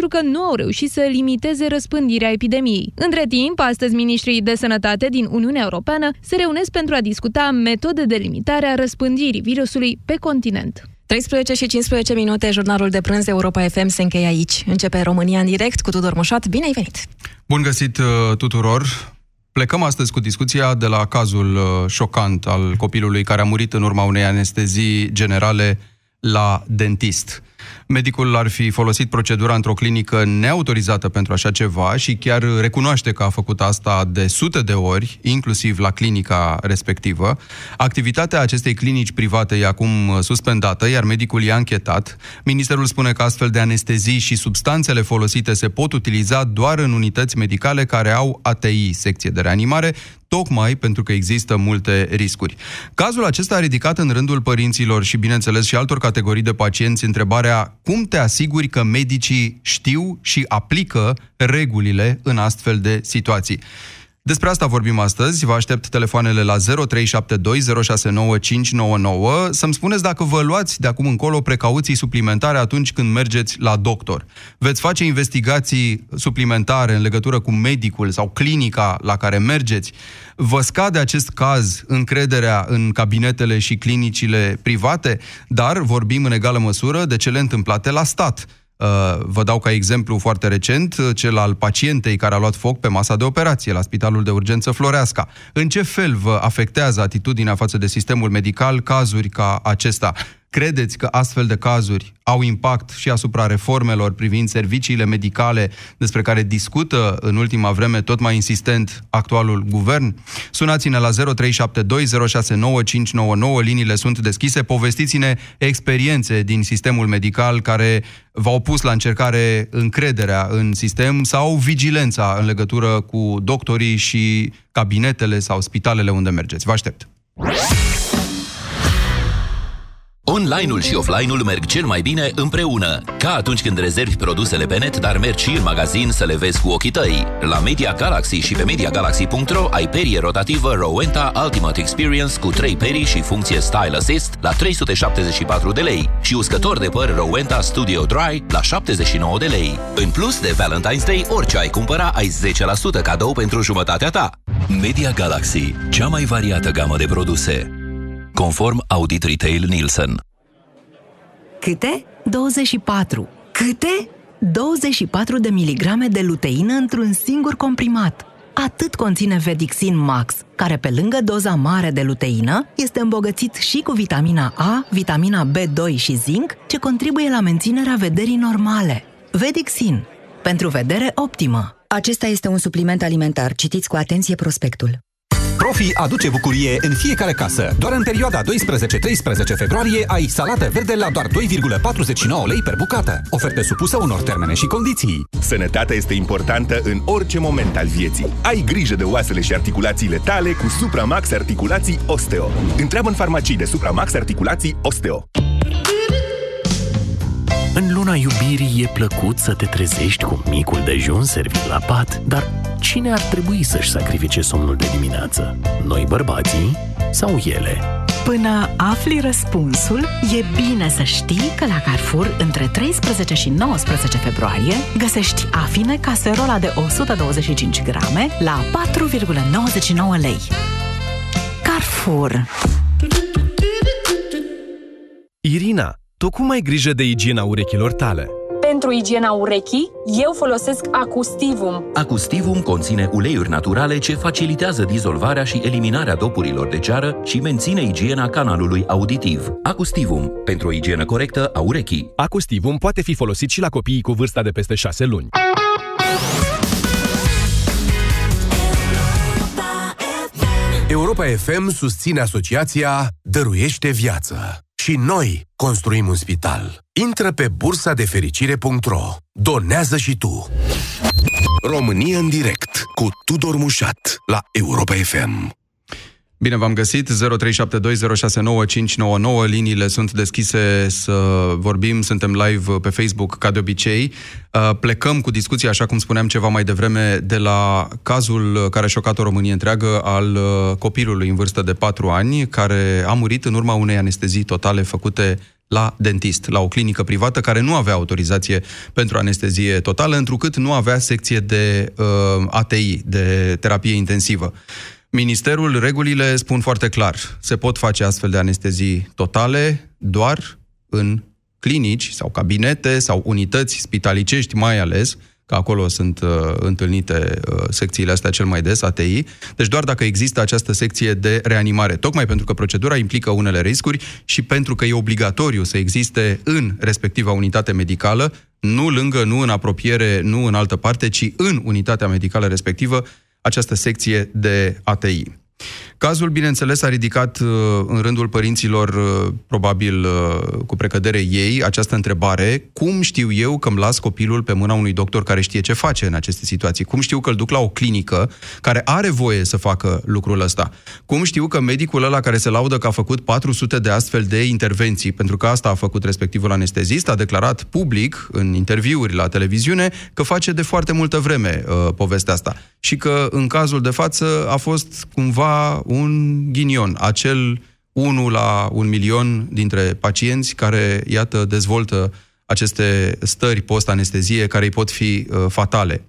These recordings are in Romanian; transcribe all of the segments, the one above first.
pentru că nu au reușit să limiteze răspândirea epidemiei. Între timp, astăzi ministrii de sănătate din Uniunea Europeană se reunesc pentru a discuta metode de limitare a răspândirii virusului pe continent. 13 și 15 minute, jurnalul de prânz Europa FM se încheie aici. Începe România în direct cu Tudor Mușat. Bine ai venit! Bun găsit uh, tuturor! Plecăm astăzi cu discuția de la cazul uh, șocant al copilului care a murit în urma unei anestezii generale la dentist. Medicul ar fi folosit procedura într-o clinică neautorizată pentru așa ceva și chiar recunoaște că a făcut asta de sute de ori, inclusiv la clinica respectivă. Activitatea acestei clinici private e acum suspendată, iar medicul i-a închetat. Ministerul spune că astfel de anestezii și substanțele folosite se pot utiliza doar în unități medicale care au ATI, secție de reanimare, tocmai pentru că există multe riscuri. Cazul acesta a ridicat în rândul părinților și, bineînțeles, și altor categorii de pacienți întrebarea cum te asiguri că medicii știu și aplică regulile în astfel de situații. Despre asta vorbim astăzi. Vă aștept telefoanele la 0372069599 să-mi spuneți dacă vă luați de acum încolo precauții suplimentare atunci când mergeți la doctor. Veți face investigații suplimentare în legătură cu medicul sau clinica la care mergeți. Vă scade acest caz încrederea în cabinetele și clinicile private, dar vorbim în egală măsură de cele întâmplate la stat Uh, vă dau ca exemplu foarte recent uh, cel al pacientei care a luat foc pe masa de operație la Spitalul de Urgență Floreasca. În ce fel vă afectează atitudinea față de sistemul medical cazuri ca acesta? Credeți că astfel de cazuri au impact și asupra reformelor privind serviciile medicale despre care discută în ultima vreme tot mai insistent actualul guvern? Sunați-ne la 0372069599, liniile sunt deschise, povestiți-ne experiențe din sistemul medical care v-au pus la încercare încrederea în sistem sau vigilența în legătură cu doctorii și cabinetele sau spitalele unde mergeți. Vă aștept! Online-ul și offline-ul merg cel mai bine împreună. Ca atunci când rezervi produsele pe net, dar mergi și în magazin să le vezi cu ochii tăi. La Media Galaxy și pe MediaGalaxy.ro ai perie rotativă Rowenta Ultimate Experience cu 3 perii și funcție Style Assist la 374 de lei și uscător de păr Rowenta Studio Dry la 79 de lei. În plus de Valentine's Day, orice ai cumpăra, ai 10% cadou pentru jumătatea ta. Media Galaxy, cea mai variată gamă de produse conform Audit Retail Nielsen. Câte? 24. Câte? 24 de miligrame de luteină într-un singur comprimat. Atât conține Vedixin Max, care pe lângă doza mare de luteină, este îmbogățit și cu vitamina A, vitamina B2 și zinc, ce contribuie la menținerea vederii normale. Vedixin. Pentru vedere optimă. Acesta este un supliment alimentar. Citiți cu atenție prospectul. Profi aduce bucurie în fiecare casă. Doar în perioada 12-13 februarie ai salată verde la doar 2,49 lei per bucată. Ofertă supusă unor termene și condiții. Sănătatea este importantă în orice moment al vieții. Ai grijă de oasele și articulațiile tale cu Supramax Articulații Osteo. Întreabă în farmacii de Supramax Articulații Osteo. În luna iubirii e plăcut să te trezești cu micul dejun servit la pat, dar cine ar trebui să-și sacrifice somnul de dimineață? Noi bărbații sau ele? Până afli răspunsul, e bine să știi că la Carrefour, între 13 și 19 februarie, găsești afine caserola de 125 grame la 4,99 lei. Carrefour Irina, tu cum ai grijă de igiena urechilor tale? Pentru igiena urechii, eu folosesc Acustivum. Acustivum conține uleiuri naturale ce facilitează dizolvarea și eliminarea dopurilor de ceară și menține igiena canalului auditiv. Acustivum, pentru o igienă corectă a urechii. Acustivum poate fi folosit și la copiii cu vârsta de peste 6 luni. Europa FM susține asociația Dăruiește Viață. Și noi construim un spital. Intră pe bursa de fericire.ro. Donează și tu. România în direct cu Tudor Mușat la Europa FM. Bine v-am găsit, 0372069599, liniile sunt deschise să vorbim, suntem live pe Facebook ca de obicei. Uh, plecăm cu discuția, așa cum spuneam ceva mai devreme, de la cazul care a șocat o Românie întreagă al uh, copilului în vârstă de 4 ani, care a murit în urma unei anestezii totale făcute la dentist, la o clinică privată care nu avea autorizație pentru anestezie totală, întrucât nu avea secție de uh, ATI, de terapie intensivă. Ministerul, regulile spun foarte clar, se pot face astfel de anestezii totale doar în clinici sau cabinete sau unități spitalicești mai ales, că acolo sunt uh, întâlnite uh, secțiile astea cel mai des, ATI, deci doar dacă există această secție de reanimare, tocmai pentru că procedura implică unele riscuri și pentru că e obligatoriu să existe în respectiva unitate medicală, nu lângă, nu în apropiere, nu în altă parte, ci în unitatea medicală respectivă, această secție de ATI. Cazul, bineînțeles, a ridicat uh, în rândul părinților, uh, probabil uh, cu precădere ei, această întrebare, cum știu eu că îmi las copilul pe mâna unui doctor care știe ce face în aceste situații? Cum știu că îl duc la o clinică care are voie să facă lucrul ăsta? Cum știu că medicul ăla care se laudă că a făcut 400 de astfel de intervenții, pentru că asta a făcut respectivul anestezist, a declarat public, în interviuri la televiziune, că face de foarte multă vreme uh, povestea asta. Și că în cazul de față a fost cumva un ghinion, acel 1 la un milion dintre pacienți care, iată, dezvoltă aceste stări post-anestezie care îi pot fi uh, fatale.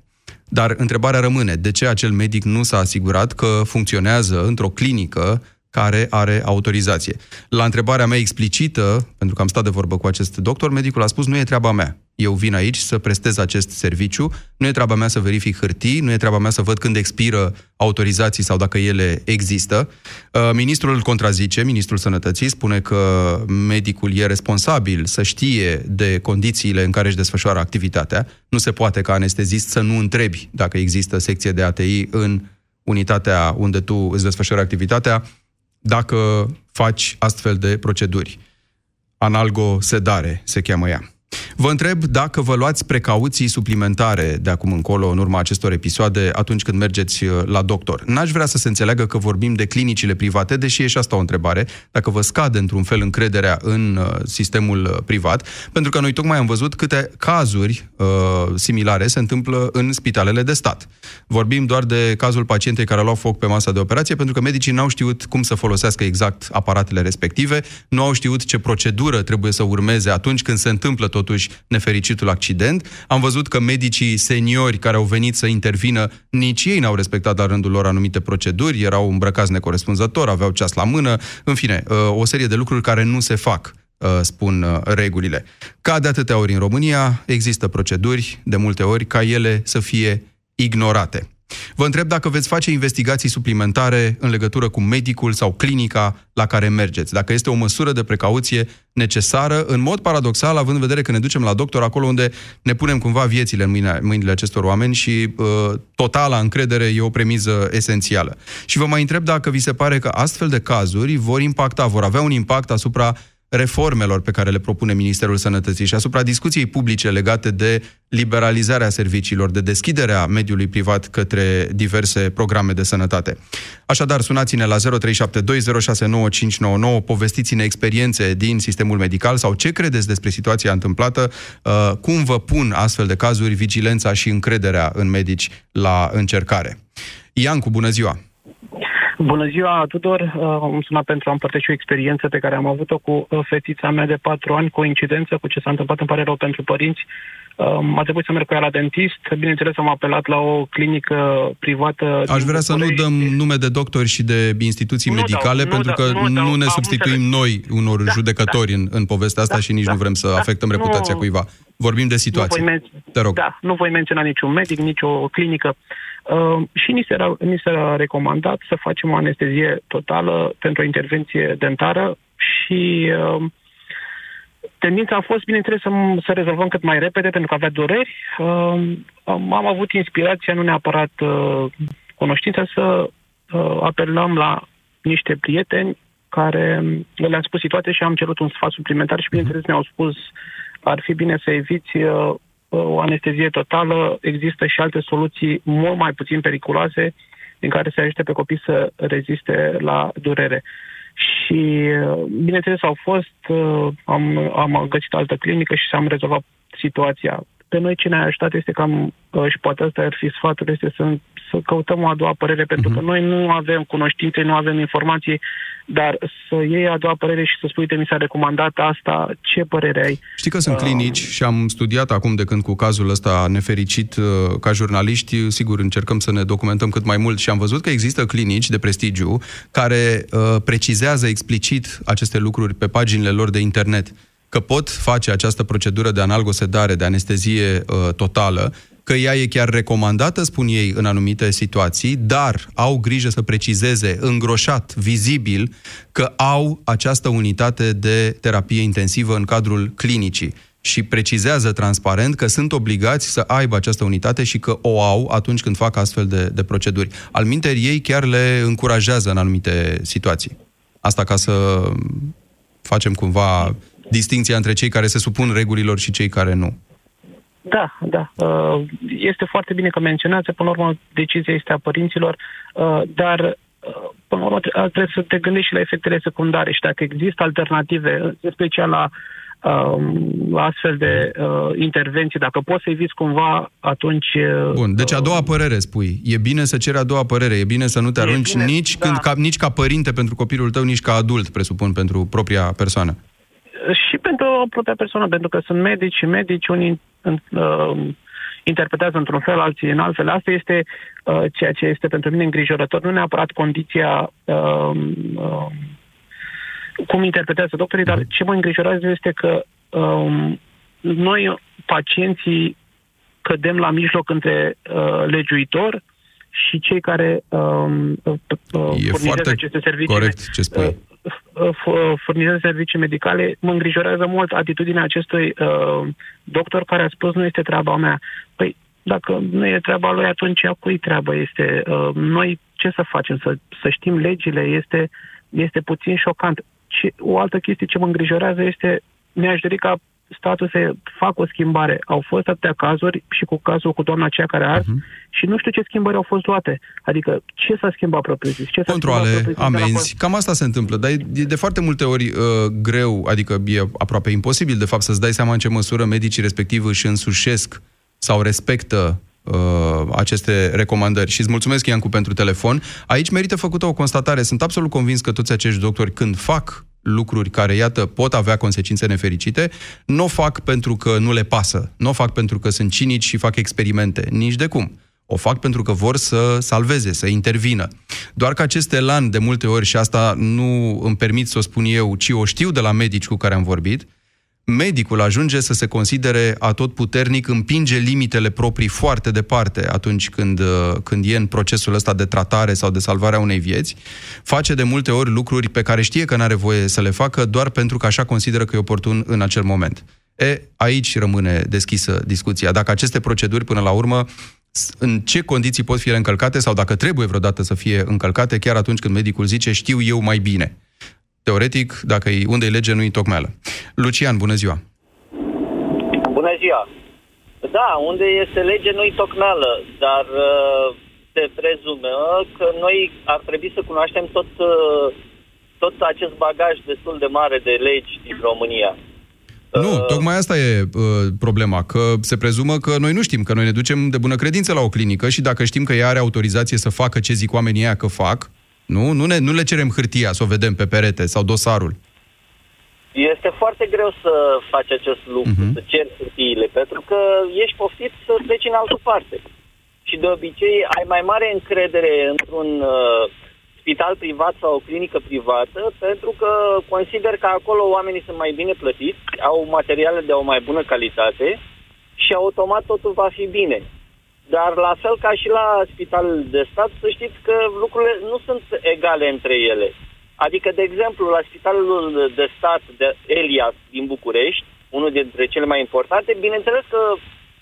Dar întrebarea rămâne, de ce acel medic nu s-a asigurat că funcționează într-o clinică care are autorizație? La întrebarea mea explicită, pentru că am stat de vorbă cu acest doctor, medicul a spus, nu e treaba mea eu vin aici să prestez acest serviciu, nu e treaba mea să verific hârtii, nu e treaba mea să văd când expiră autorizații sau dacă ele există. Uh, ministrul îl contrazice, ministrul sănătății spune că medicul e responsabil să știe de condițiile în care își desfășoară activitatea. Nu se poate ca anestezist să nu întrebi dacă există secție de ATI în unitatea unde tu îți desfășori activitatea, dacă faci astfel de proceduri. Analgosedare se cheamă ea. Vă întreb dacă vă luați precauții suplimentare de acum încolo, în urma acestor episoade, atunci când mergeți uh, la doctor. N-aș vrea să se înțeleagă că vorbim de clinicile private, deși e și asta o întrebare, dacă vă scade într-un fel încrederea în uh, sistemul uh, privat, pentru că noi tocmai am văzut câte cazuri uh, similare se întâmplă în spitalele de stat. Vorbim doar de cazul pacientei care a luat foc pe masa de operație, pentru că medicii n-au știut cum să folosească exact aparatele respective, nu au știut ce procedură trebuie să urmeze atunci când se întâmplă totuși nefericitul accident. Am văzut că medicii seniori care au venit să intervină, nici ei n-au respectat la rândul lor anumite proceduri, erau îmbrăcați necorespunzător, aveau ceas la mână, în fine, uh, o serie de lucruri care nu se fac uh, spun uh, regulile. Ca de atâtea ori în România, există proceduri, de multe ori, ca ele să fie ignorate. Vă întreb dacă veți face investigații suplimentare în legătură cu medicul sau clinica la care mergeți, dacă este o măsură de precauție necesară, în mod paradoxal, având în vedere că ne ducem la doctor acolo unde ne punem cumva viețile în mâine, mâinile acestor oameni și uh, totala încredere e o premiză esențială. Și vă mai întreb dacă vi se pare că astfel de cazuri vor impacta, vor avea un impact asupra reformelor pe care le propune Ministerul Sănătății și asupra discuției publice legate de liberalizarea serviciilor, de deschiderea mediului privat către diverse programe de sănătate. Așadar, sunați-ne la 0372069599, povestiți-ne experiențe din sistemul medical sau ce credeți despre situația întâmplată, uh, cum vă pun astfel de cazuri vigilența și încrederea în medici la încercare. Iancu, bună ziua! Bună ziua tuturor! Uh, îmi sunat pentru a împărtăși o experiență pe care am avut-o cu uh, fetița mea de patru ani, coincidență cu ce s-a întâmplat, îmi pare rău pentru părinți. Uh, a trebuit să merg cu ea la dentist. Bineînțeles, am apelat la o clinică privată. Aș vrea să nu dăm nume de doctori și de instituții nu medicale, dau, pentru că nu, nu dau, ne substituim noi unor da, judecători da, în, în povestea asta da, și nici da, nu vrem să da, afectăm reputația nu, cuiva. Vorbim de situație. Nu voi men- Te rog. Da, nu voi menționa niciun medic, nicio clinică. Uh, și ni se, ni se a recomandat să facem o anestezie totală pentru o intervenție dentară și uh, tendința a fost, bineînțeles, să, să rezolvăm cât mai repede pentru că avea dureri. Uh, am avut inspirația, nu neapărat uh, cunoștința, să uh, apelăm la niște prieteni care le-am spus situația și am cerut un sfat suplimentar și, bineînțeles, ne-au spus ar fi bine să eviți uh, o anestezie totală, există și alte soluții mult mai puțin periculoase în care se ajute pe copii să reziste la durere. Și, bineînțeles, au fost, am, am găsit altă clinică și am rezolvat situația. Pe noi ce ne-a ajutat este că am, și poate asta ar fi sfatul, este să, să căutăm o a doua părere, pentru uh-huh. că noi nu avem cunoștințe, nu avem informații, dar să iei a doua părere și să spui, uite, mi s-a recomandat asta, ce părere ai? Știi că sunt uh, clinici și am studiat acum de când cu cazul ăsta nefericit uh, ca jurnaliști, sigur încercăm să ne documentăm cât mai mult și am văzut că există clinici de prestigiu care uh, precizează explicit aceste lucruri pe paginile lor de internet că pot face această procedură de analgosedare, de anestezie uh, totală, că ea e chiar recomandată, spun ei, în anumite situații, dar au grijă să precizeze îngroșat, vizibil, că au această unitate de terapie intensivă în cadrul clinicii și precizează transparent că sunt obligați să aibă această unitate și că o au atunci când fac astfel de, de proceduri. Al minteri, ei chiar le încurajează în anumite situații. Asta ca să facem cumva distinția între cei care se supun regulilor și cei care nu. Da, da. Uh, este foarte bine că menționați. Până la urmă, decizia este a părinților, uh, dar uh, până la urmă trebuie să te gândești și la efectele secundare și dacă există alternative, în special la, la astfel de intervenții, dacă poți să eviți cumva, atunci... Bun, deci a doua părere spui. E bine să ceri a doua părere, e bine să nu te arunci bine, nici, da. când, ca, nici ca părinte pentru copilul tău, nici ca adult, presupun, pentru propria persoană și pentru o propria persoană, pentru că sunt medici și medici, unii uh, interpretează într-un fel, alții în altfel. Asta este uh, ceea ce este pentru mine îngrijorător, nu neapărat condiția uh, uh, cum interpretează doctorii, dar ce mă îngrijorează este că uh, noi, pacienții, cădem la mijloc între uh, legiuitor și cei care uh, uh, furnizează aceste servicii. corect ce spui. Uh, furnizează servicii medicale, mă îngrijorează mult atitudinea acestui uh, doctor care a spus nu este treaba mea. Păi, dacă nu e treaba lui, atunci a cui treaba este? Uh, noi ce să facem? Să, să știm legile este, este puțin șocant. Și o altă chestie ce mă îngrijorează este, mi-aș dori ca statul să facă o schimbare. Au fost atâtea cazuri și cu cazul cu doamna aceea care a ars uh-huh. și nu știu ce schimbări au fost luate. Adică ce s-a schimbat propriu zis? Ce Controle, amenzi, cam asta se întâmplă. Dar e de foarte multe ori uh, greu, adică e aproape imposibil de fapt să-ți dai seama în ce măsură medicii respectiv își însușesc sau respectă uh, aceste recomandări. Și îți mulțumesc, Iancu, pentru telefon. Aici merită făcută o constatare. Sunt absolut convins că toți acești doctori, când fac lucruri care, iată, pot avea consecințe nefericite, nu o fac pentru că nu le pasă, nu o fac pentru că sunt cinici și fac experimente, nici de cum. O fac pentru că vor să salveze, să intervină. Doar că acest elan, de multe ori, și asta nu îmi permit să o spun eu, ci o știu de la medici cu care am vorbit, medicul ajunge să se considere atot puternic, împinge limitele proprii foarte departe atunci când, uh, când e în procesul ăsta de tratare sau de salvare a unei vieți, face de multe ori lucruri pe care știe că nu are voie să le facă doar pentru că așa consideră că e oportun în acel moment. E, aici rămâne deschisă discuția. Dacă aceste proceduri, până la urmă, în ce condiții pot fi încălcate sau dacă trebuie vreodată să fie încălcate, chiar atunci când medicul zice știu eu mai bine. Teoretic, dacă e, unde e lege, nu-i tocmeală. Lucian, bună ziua! Bună ziua! Da, unde este lege, nu-i tocmeală, dar uh, se prezumă că noi ar trebui să cunoaștem tot, uh, tot acest bagaj destul de mare de legi din România. Nu, uh, tocmai asta e uh, problema, că se prezumă că noi nu știm, că noi ne ducem de bună credință la o clinică și dacă știm că ea are autorizație să facă ce zic oamenii aia că fac, nu? Nu, ne, nu le cerem hârtia să o vedem pe perete sau dosarul. Este foarte greu să faci acest lucru, uh-huh. să ceri hârtiile, pentru că ești poftit să pleci în altă parte. Și de obicei ai mai mare încredere într-un uh, spital privat sau o clinică privată, pentru că consider că acolo oamenii sunt mai bine plătiți, au materiale de o mai bună calitate și automat totul va fi bine. Dar la fel ca și la spitalul de stat, să știți că lucrurile nu sunt egale între ele. Adică, de exemplu, la spitalul de stat de Elias din București, unul dintre cele mai importante, bineînțeles că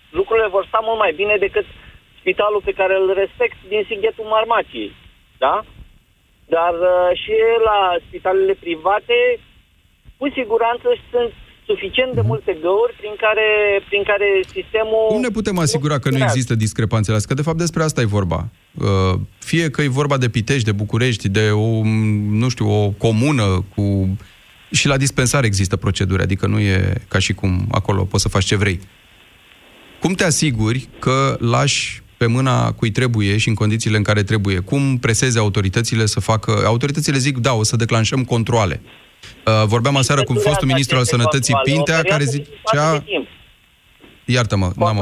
lucrurile vor sta mult mai bine decât spitalul pe care îl respect din Sighetul Marmației. Da? Dar uh, și la spitalele private, cu siguranță sunt suficient de multe găuri prin care, prin care sistemul... Cum ne putem asigura că nu există discrepanțele astea? Că de fapt despre asta e vorba. Uh, fie că e vorba de Pitești, de București, de o, nu știu, o comună cu... Și la dispensare există proceduri, adică nu e ca și cum acolo poți să faci ce vrei. Cum te asiguri că lași pe mâna cui trebuie și în condițiile în care trebuie. Cum preseze autoritățile să facă... Autoritățile zic, da, o să declanșăm controle. Uh, vorbeam aseară cu fostul ministru al Sănătății Pintea, care zicea... Iartă-mă, n-am...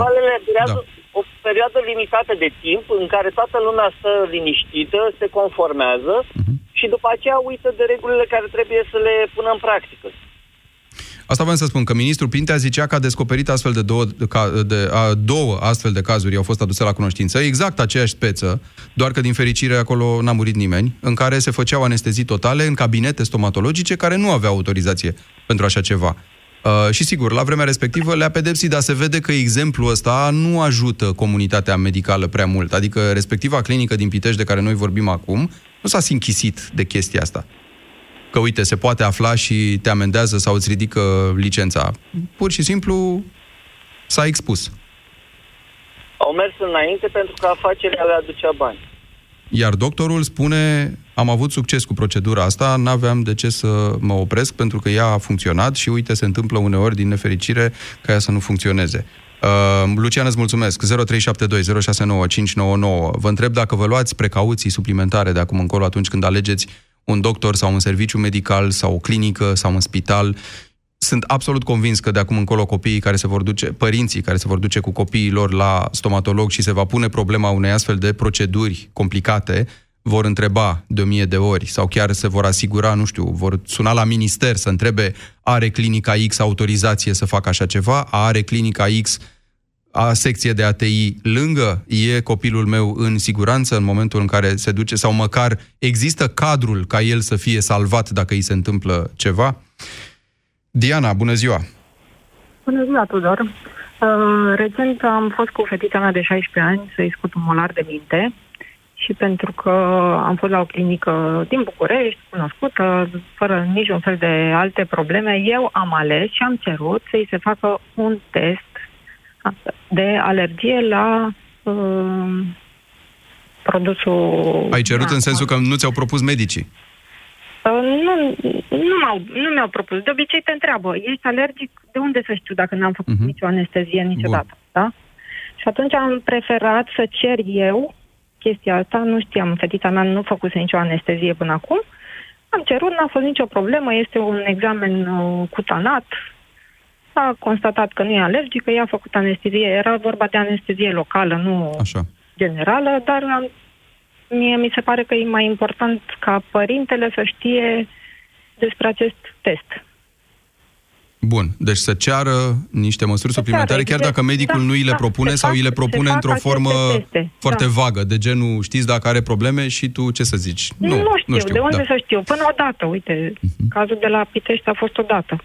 da. o perioadă limitată de timp în care toată lumea stă liniștită, se conformează uh-huh. și după aceea uită de regulile care trebuie să le pună în practică. Asta vreau să spun, că ministrul Pintea zicea că a descoperit astfel de două, ca, de, a, două astfel de cazuri, au fost aduse la cunoștință, exact aceeași speță, doar că din fericire acolo n-a murit nimeni, în care se făceau anestezii totale în cabinete stomatologice care nu aveau autorizație pentru așa ceva. Uh, și sigur, la vremea respectivă le-a pedepsit, dar se vede că exemplul ăsta nu ajută comunitatea medicală prea mult. Adică respectiva clinică din Pitești de care noi vorbim acum nu s-a sinchisit de chestia asta că, uite, se poate afla și te amendează sau îți ridică licența. Pur și simplu s-a expus. Au mers înainte pentru că afacerea le aducea bani. Iar doctorul spune, am avut succes cu procedura asta, n-aveam de ce să mă opresc pentru că ea a funcționat și uite, se întâmplă uneori din nefericire ca ea să nu funcționeze. Uh, Lucian, îți mulțumesc. 0372 069 Vă întreb dacă vă luați precauții suplimentare de acum încolo atunci când alegeți un doctor sau un serviciu medical sau o clinică sau un spital. Sunt absolut convins că de acum încolo copiii care se vor duce, părinții care se vor duce cu copiii lor la stomatolog și se va pune problema unei astfel de proceduri complicate, vor întreba de o mie de ori sau chiar se vor asigura, nu știu, vor suna la minister să întrebe are clinica X autorizație să facă așa ceva, are clinica X a secție de ATI lângă, e copilul meu în siguranță în momentul în care se duce, sau măcar există cadrul ca el să fie salvat dacă îi se întâmplă ceva? Diana, bună ziua! Bună ziua, Tudor! Uh, recent am fost cu fetița mea de 16 ani să-i scot un molar de minte și pentru că am fost la o clinică din București, cunoscută, fără niciun fel de alte probleme, eu am ales și am cerut să-i se facă un test de alergie la uh, produsul... Ai cerut da, în sensul că nu ți-au propus medicii? Uh, nu, nu, m-au, nu mi-au propus. De obicei te întreabă, ești alergic? De unde să știu dacă n-am făcut uh-huh. nicio anestezie niciodată? Bun. Da? Și atunci am preferat să cer eu chestia asta. Nu știam, fetița mea nu făcuse nicio anestezie până acum. Am cerut, n-a fost nicio problemă, este un examen uh, cutanat, a constatat că nu e alergică, i-a făcut anestezie. Era vorba de anestezie locală, nu Așa. generală, dar mie mi se pare că e mai important ca părintele să știe despre acest test. Bun, deci să ceară niște măsuri să suplimentare, chiar dacă medicul da, nu îi le da, propune sau fac, îi le propune într-o formă teste. foarte da. vagă, de genul știți dacă are probleme și tu ce să zici? Nu, nu știu, nu știu de unde da. să știu? Până odată, uite, uh-huh. cazul de la Pitești a fost odată.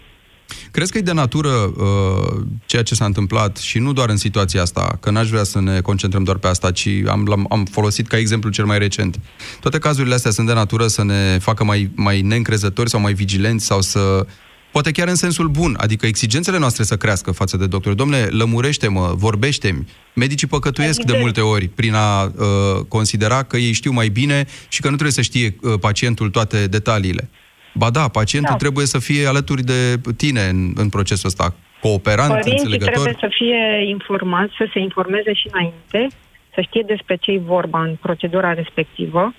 Crezi că e de natură uh, ceea ce s-a întâmplat și nu doar în situația asta, că n-aș vrea să ne concentrăm doar pe asta, ci am, am folosit ca exemplu cel mai recent. Toate cazurile astea sunt de natură să ne facă mai, mai neîncrezători sau mai vigilenți sau să poate chiar în sensul bun, adică exigențele noastre să crească față de doctor. Domnule, lămurește-mă, vorbește-mi. Medicii păcătuiesc de multe ori prin a uh, considera că ei știu mai bine și că nu trebuie să știe uh, pacientul toate detaliile. Ba da, pacientul da. trebuie să fie alături de tine în, în procesul ăsta, cooperant, Părinții înțelegător. trebuie să fie informați, să se informeze și înainte, să știe despre ce e vorba în procedura respectivă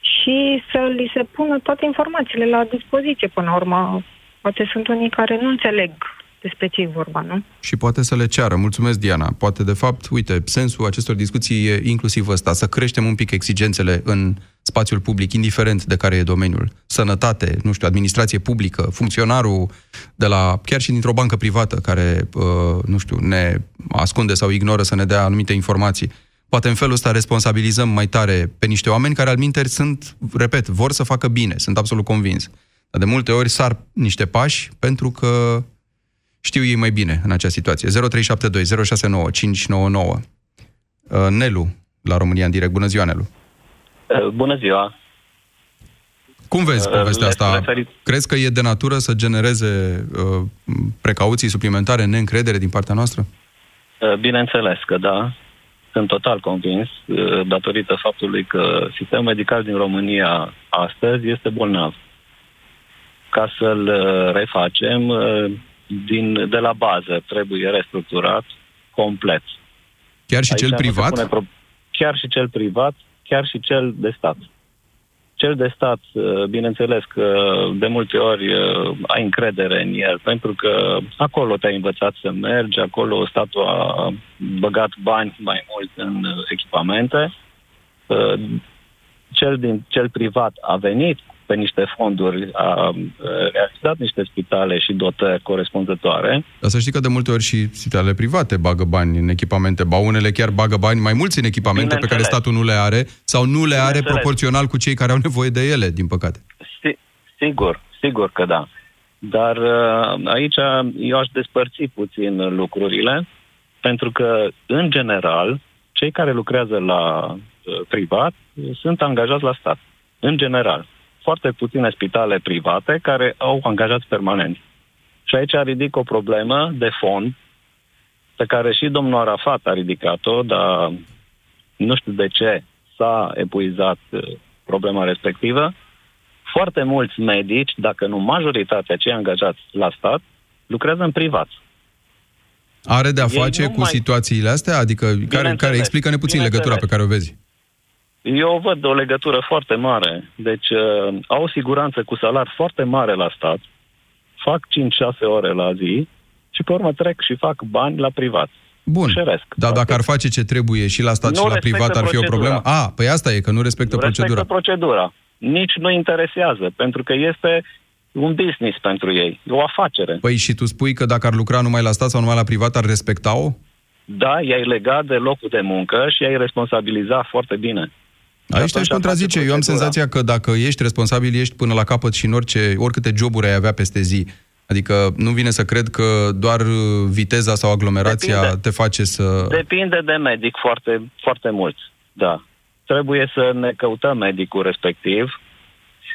și să li se pună toate informațiile la dispoziție până la urmă. Poate sunt unii care nu înțeleg despre ce e vorba, nu? Și poate să le ceară. Mulțumesc, Diana. Poate, de fapt, uite, sensul acestor discuții e inclusiv ăsta, să creștem un pic exigențele în spațiul public, indiferent de care e domeniul. Sănătate, nu știu, administrație publică, funcționarul de la, chiar și dintr-o bancă privată care, uh, nu știu, ne ascunde sau ignoră să ne dea anumite informații. Poate în felul ăsta responsabilizăm mai tare pe niște oameni care, al minteri, sunt, repet, vor să facă bine, sunt absolut convins. Dar de multe ori sar niște pași pentru că știu ei mai bine în acea situație. 0372 069 599. Nelu, la România în direct. Bună ziua, Nelu. Uh, bună ziua. Cum vezi uh, povestea asta? Referit... Crezi că e de natură să genereze uh, precauții suplimentare, neîncredere din partea noastră? Uh, bineînțeles că da. Sunt total convins, uh, datorită faptului că sistemul medical din România astăzi este bolnav. Ca să-l uh, refacem, uh, din, de la bază trebuie restructurat complet. Chiar și Aici cel nu se privat? pune pro- Chiar și cel privat, chiar și cel de stat. Cel de stat, uh, bineînțeles că de multe ori uh, ai încredere în el, pentru că acolo te-ai învățat să mergi, acolo statul a băgat bani mai mult în uh, echipamente. Uh, Cel, din, cel privat a venit pe niște fonduri, a uh, realizat niște spitale și dotări corespunzătoare. Dar să știi că de multe ori și spitalele private bagă bani în echipamente, ba unele chiar bagă bani mai mulți în echipamente pe care Bineînțeles. statul nu le are sau nu le are Bineînțeles. proporțional cu cei care au nevoie de ele, din păcate. Si- sigur, sigur că da. Dar uh, aici eu aș despărți puțin lucrurile, pentru că, în general, cei care lucrează la uh, privat uh, sunt angajați la stat. În general. Foarte puține spitale private care au angajați permanenți. Și aici ridic o problemă de fond pe care și domnul Arafat a ridicat-o, dar nu știu de ce s-a epuizat uh, problema respectivă. Foarte mulți medici, dacă nu majoritatea cei angajați la stat, lucrează în privat. Are de-a Ei face nu cu mai- situațiile astea? Adică care, care Bineînțeles, explică-ne puțin bineînțeles. legătura pe care o vezi. Eu văd o legătură foarte mare. Deci uh, au o siguranță cu salar foarte mare la stat, fac 5-6 ore la zi și pe urmă trec și fac bani la privat. Bun, Șeresc. dar dacă ar face ce trebuie și la stat Nu și la respectă privat, ar fi o procedura. problemă? A, păi asta e, că nu respectă Nu respectă procedura. procedura. Nici nu interesează, pentru că este un business pentru ei, e o afacere. Păi și tu spui că dacă ar lucra numai la stat sau numai la privat, ar respecta-o? Da, i-ai legat de locul de muncă și i-ai responsabilizat foarte bine. Aici te-aș contrazice. Eu am senzația că dacă ești responsabil, ești până la capăt și în orice, oricâte joburi ai avea peste zi. Adică nu vine să cred că doar uh, viteza sau aglomerația Depinde. te face să... Depinde de medic foarte, foarte mult, da. Trebuie să ne căutăm medicul respectiv.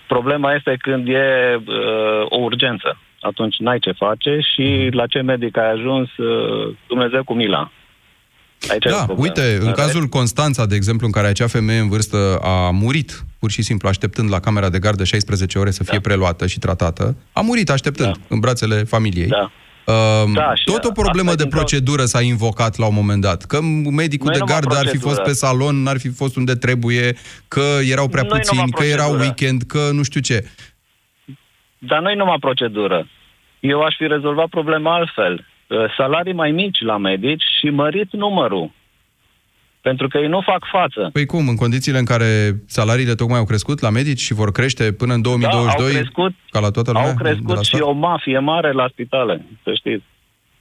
Problema este când e uh, o urgență. Atunci n-ai ce face și la ce medic ai ajuns, uh, Dumnezeu cu mila. Aici e Da, problema. uite, în cazul Constanța, de exemplu, în care acea femeie în vârstă a murit, pur și simplu, așteptând la camera de gardă 16 ore să fie preluată și tratată, a murit așteptând da. în brațele familiei. Da. Um, Da, și tot o problemă asta e de din cauza- procedură s-a invocat la un moment dat. Că medicul Nu e de numai gardă ar fi fost procedură. pe salon, n-ar fi fost unde trebuie, că erau prea Nu e numai puțini, că era procedură. weekend, că nu știu ce. Dar nu e numai procedură. Eu aș fi rezolvat problema altfel. Uh, Salarii mai mici la medici și mărit numărul. Pentru că ei nu fac față. Păi cum, în condițiile în care salariile tocmai au crescut la medici și vor crește până în 2022, Da, au crescut, ca la toată lumea? Au de la crescut și stat? o mafie mare la spitale, să știți.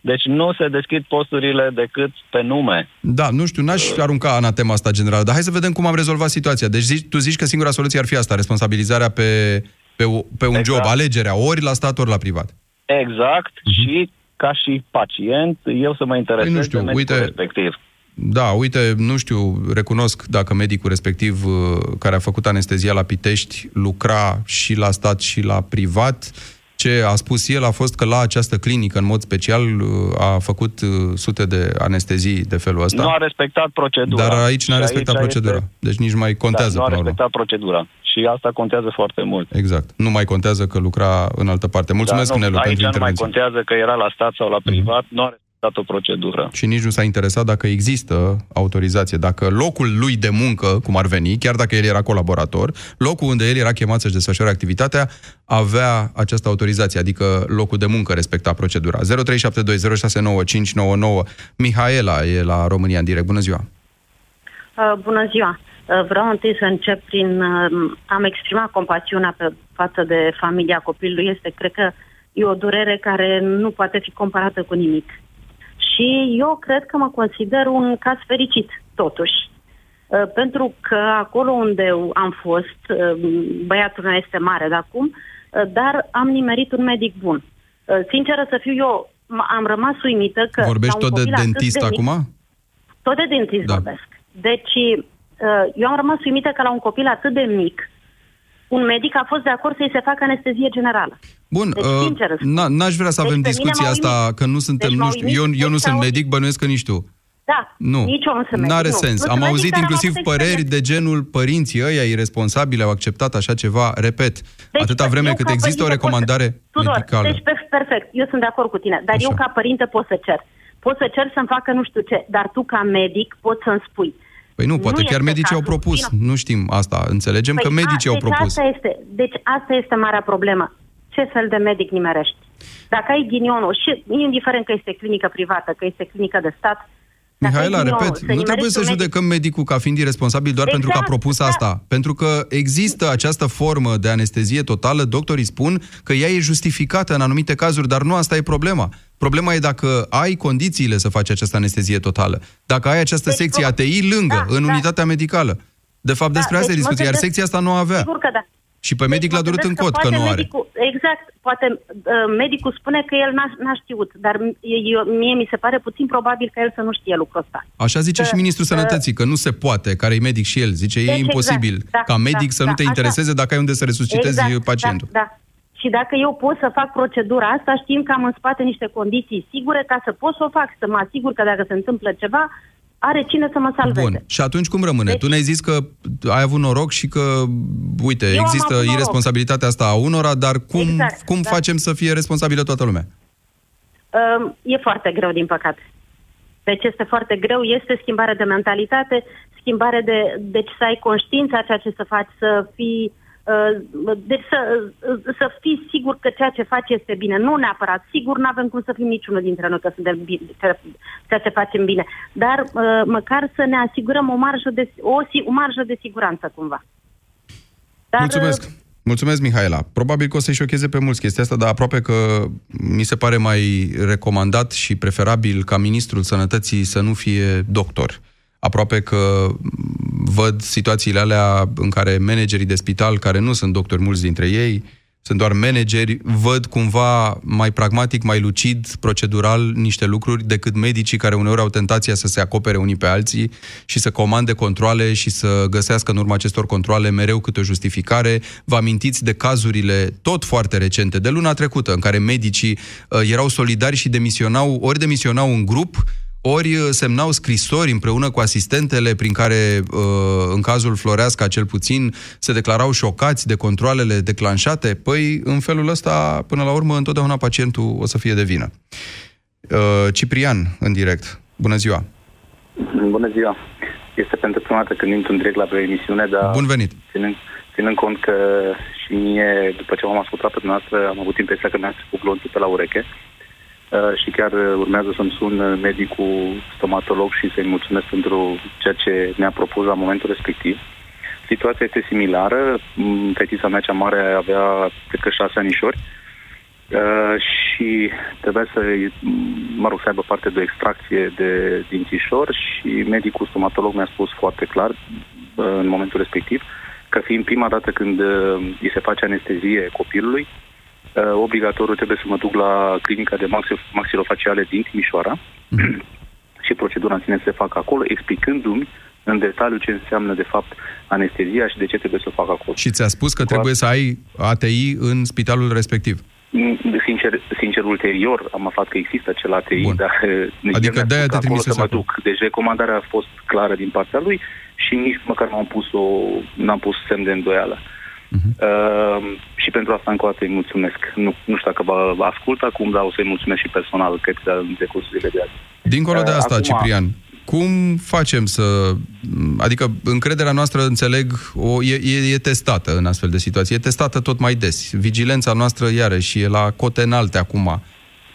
Deci nu se deschid posturile decât pe nume. Da, nu știu, n-aș arunca anatema asta generală, dar hai să vedem cum am rezolvat situația. Deci zici, tu zici că singura soluție ar fi asta, responsabilizarea pe, pe, o- pe un Exact. job, alegerea, ori la stat, ori la privat. Exact și ca și pacient, eu să mă interesez Păi nu știu, de medicul uite- respectiv. Da, uite, nu știu, recunosc dacă medicul respectiv uh, care a făcut anestezia la Pitești lucra și la stat și la privat. Ce a spus el a fost că la această clinică, în mod special, uh, a făcut uh, sute de anestezii de felul ăsta. Nu a respectat procedura. Dar aici n-a Și respectat aici procedura. este- Deci nici mai contează Da, nu a până la urmă. respectat procedura. Și asta contează foarte mult. Exact. Nu mai contează că lucra în altă parte. Mulțumesc, Dar nu, Nelu, aici pentru nu mai intervenție. Mhm. contează că era la stat sau la privat, nu a respectat o procedură. Și nici nu s-a interesat dacă există autorizație, dacă locul lui de muncă, cum ar veni, chiar dacă el era colaborator, locul unde el era chemat să-și desfășoare activitatea, avea această autorizație, adică locul de muncă respecta procedura. 0372069599 Mihaela e la România în direct. Bună ziua! Uh, bună ziua! Uh, vreau întâi să încep prin uh, am exprimat compasiunea pe față de familia copilului. Este, cred că, e o durere care nu poate fi comparată cu nimic. Și eu cred că mă consider un caz fericit, totuși. Uh, pentru că acolo unde am fost, uh, băiatul meu este mare de acum, uh, dar am nimerit un medic bun. Uh, sinceră să fiu eu, m- am rămas uimită că... Vorbești la un tot de copil atât dentist mic- acum? tot de dentist Da. da. vorbesc. Deci, uh, eu am rămas uimită că la un copil atât de mic, un medic a fost de acord să-i se facă anestezie generală. Bun, Deci, uh, sincer îți n- n-aș vrea să Deci avem pe mine discuția m-a asta, uimit. că nu suntem, Deci nu m-a știu, uimit eu, eu nu sunt extraordinar. medic, bănuiesc că nici tu. Da, Nu, nici eu nu sunt medic. n-are nu. sens. Nu Am sunt auzit medic, dar am inclusiv avut păreri experiență. de genul părinții ăia irresponsabili au acceptat așa ceva, repet, Deci, atâta vreme eu cât ca există o părinte pot să- recomandare Tudor, medicală. Deci, pe- perfect, eu sunt de acord cu tine, dar Așa. eu ca părinte pot să cer. Poți să cer să-mi facă nu știu ce, dar tu ca medic poți să-mi spui. Păi nu, poate Nu chiar este medicii au cazul. propus. Bine. Nu știm asta. Înțelegem că Păi, medicii a, au deci propus. Asta este, deci asta este marea problemă. Ce fel de medic nimerești? Dacă ai ghinionul, și indiferent că este clinică privată, că este clinică de stat, dacă ai Mihaela, ghinionul repet, să nu trebuie nimerești să un medic- judecăm medicul ca fiind irresponsabil doar pentru că a Exact, propus da. asta. Pentru că există această formă de anestezie totală, doctorii spun că ea e justificată în anumite cazuri, dar nu asta e problema. Problema e dacă ai condițiile să faci această anestezie totală. Dacă ai această Deci, secție pro- ATI lângă, Da, în da. unitatea medicală. De fapt, despre asta e deci mă discuția, iar gândesc- secția asta nu avea. Sigur că da. Și pe medic Deci l-a mă durut în gândesc cot că poate nu are. medicul, Exact, poate uh, medicul spune că el n-a, n-a știut, dar m- eu, mie mi se pare puțin probabil că el să nu știe lucrul ăsta. Așa zice Că, și Ministrul uh, Sănătății, că nu se poate, care e medic și el. Zice, Deci, e imposibil exact, da, ca medic da, să nu da, te așa. intereseze dacă ai unde să resuscitezi exact, pacientul. Da, da. Și dacă eu pot să fac procedura asta, știind că am în spate niște condiții sigure ca să pot să o fac, să mă asigur că dacă se întâmplă ceva, are cine să mă salveze. Bun. Și atunci cum rămâne? Deci- tu ne-ai zis că ai avut noroc și că, uite, Eu am există avut noroc. irresponsabilitatea asta a unora, dar cum, Exact, cum da. facem să fie responsabilă toată lumea? Um, e foarte greu, din păcate. Deci este foarte greu, este schimbare de mentalitate, schimbare de... Deci să ai conștiința a ceea ce să faci, să fii... Uh, deci să, uh, să fii sigur că ceea ce faci este bine. Nu neapărat sigur, nu avem cum să fim niciunul dintre noi că suntem bine, că ceea ce facem bine. Dar uh, măcar să ne asigurăm o marjă de, o, si- o marjă de siguranță cumva. Dar, Mulțumesc! Mulțumesc, Mihaela. Probabil că o să-i șocheze pe mulți chestia asta, dar aproape că mi se pare mai recomandat și preferabil ca ministrul sănătății să nu fie doctor. Aproape că văd situațiile alea în care managerii de spital, care nu sunt doctori mulți dintre ei, sunt doar manageri, văd cumva mai pragmatic, mai lucid, procedural niște lucruri decât medicii care uneori au tentația să se acopere unii pe alții și să comande controle și să găsească în urma acestor controle mereu câte o justificare. Vă amintiți de cazurile tot foarte recente, de luna trecută, în care medicii uh, erau solidari și demisionau, ori demisionau în grup, ori uh, semnau scrisori împreună cu asistentele prin care, uh, în cazul Floreasca cel puțin, se declarau șocați de controlele declanșate, păi în felul ăsta, până la urmă, întotdeauna pacientul o să fie de vină. Uh, Ciprian, în direct. Bună ziua! Bună ziua! Este pentru prima dată când intru în direct la emisiune, dar Bun venit! ținând, ținând cont că și mie, după ce m-am ascultat pe dumneavoastră, am avut impresia că mi-ați făcut glonțul pe la ureche uh, și chiar uh, urmează să-mi sun uh, medicul stomatolog și să-i mulțumesc pentru ceea ce mi-a propus la momentul respectiv. Situația este similară. Mm, Fetița mea cea mare avea, cred că, șase anișori Uh, și trebuia să, mă rog, să aibă parte de o extracție de dințișor și medicul stomatolog mi-a spus foarte clar uh, în momentul respectiv că fiind prima dată când uh, îi se face anestezie copilului, uh, obligatoriu trebuie să mă duc la clinica de maxi- maxilofaciale din Timișoara și procedura în sine se facă acolo, explicându-mi în detaliu ce înseamnă de fapt anestezia și de ce trebuie să o fac acolo. Și ți-a spus că trebuie să ai ATI în spitalul respectiv. Mm, Sincer, sincer, ulterior am aflat că există acel ATI, Bun. dar eh, nici Adică el mi-a de-aia spus te că acolo trimisese să mă acolo. duc. Deci recomandarea a fost clară din partea lui și nici măcar nu am pus o, n-am pus semn de îndoială. Mhm. Uh, și pentru asta încă o dată îi mulțumesc. Nu, nu știu dacă vă vă ascult acum, dar o să-i mulțumesc și personal, cred că în decursul zilei de azi. Dincolo de Uh, asta, acum- Ciprian, cum facem să... Adică încrederea noastră, înțeleg, o, e, e, e testată în astfel de situații. E testată tot mai des. Vigilența noastră, iarăși, e la cote înalte acum.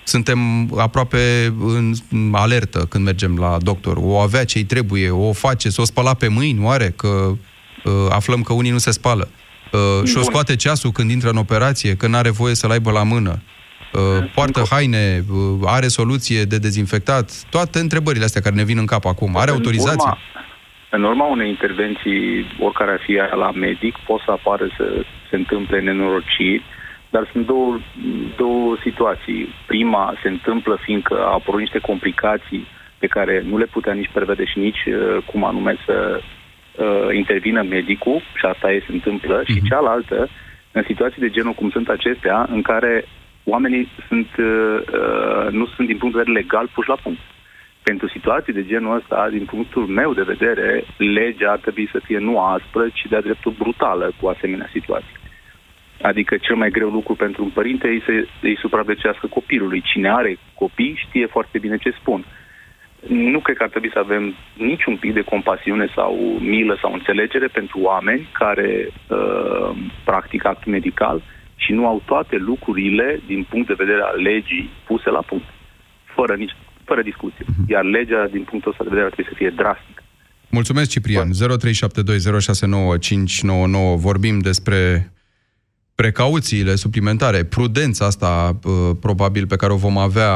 Suntem aproape în alertă când mergem la doctor. O avea ce-i trebuie, o face, să o spăla pe mâini, oare? Că uh, aflăm că unii nu se spală. Uh, și o Bun. scoate ceasul când intră în operație, că n-are voie să-l aibă la mână. Uh, poartă haine, uh, are soluție de dezinfectat, toate întrebările astea care ne vin în cap acum. Are În autorizație? urma- În urma unei intervenții, oricare ar fi ea la medic, pot să apară să se întâmple nenorociri, dar sunt două, două situații. Prima se întâmplă fiindcă au apărut niște complicații pe care nu le putea nici prevede și nici uh, cum anume să uh, intervină medicul, și asta e se întâmplă, și cealaltă, în situații de genul cum sunt acestea, în care oamenii sunt, uh, uh, nu sunt din punct de vedere legal puși la punct. Pentru situații de genul ăsta, din punctul meu de vedere, legea ar trebui să fie nu aspră, ci de-a dreptul brutală cu asemenea situații. Adică cel mai greu lucru pentru un părinte e să îi supraviețuiască copilului. Cine are copii știe foarte bine ce spun. Nu cred că ar trebui să avem niciun pic de compasiune sau milă sau înțelegere pentru oameni care uh, practică act medical și nu au toate lucrurile din punct de vedere al legii puse la punct, fără, nici, fără discuție. Uh-huh. Iar legea, din punctul ăsta de vedere, ar trebui să fie drastică. Mulțumesc, Ciprian. 0372069599. Vorbim despre precauțiile suplimentare, prudența asta probabil pe care o vom avea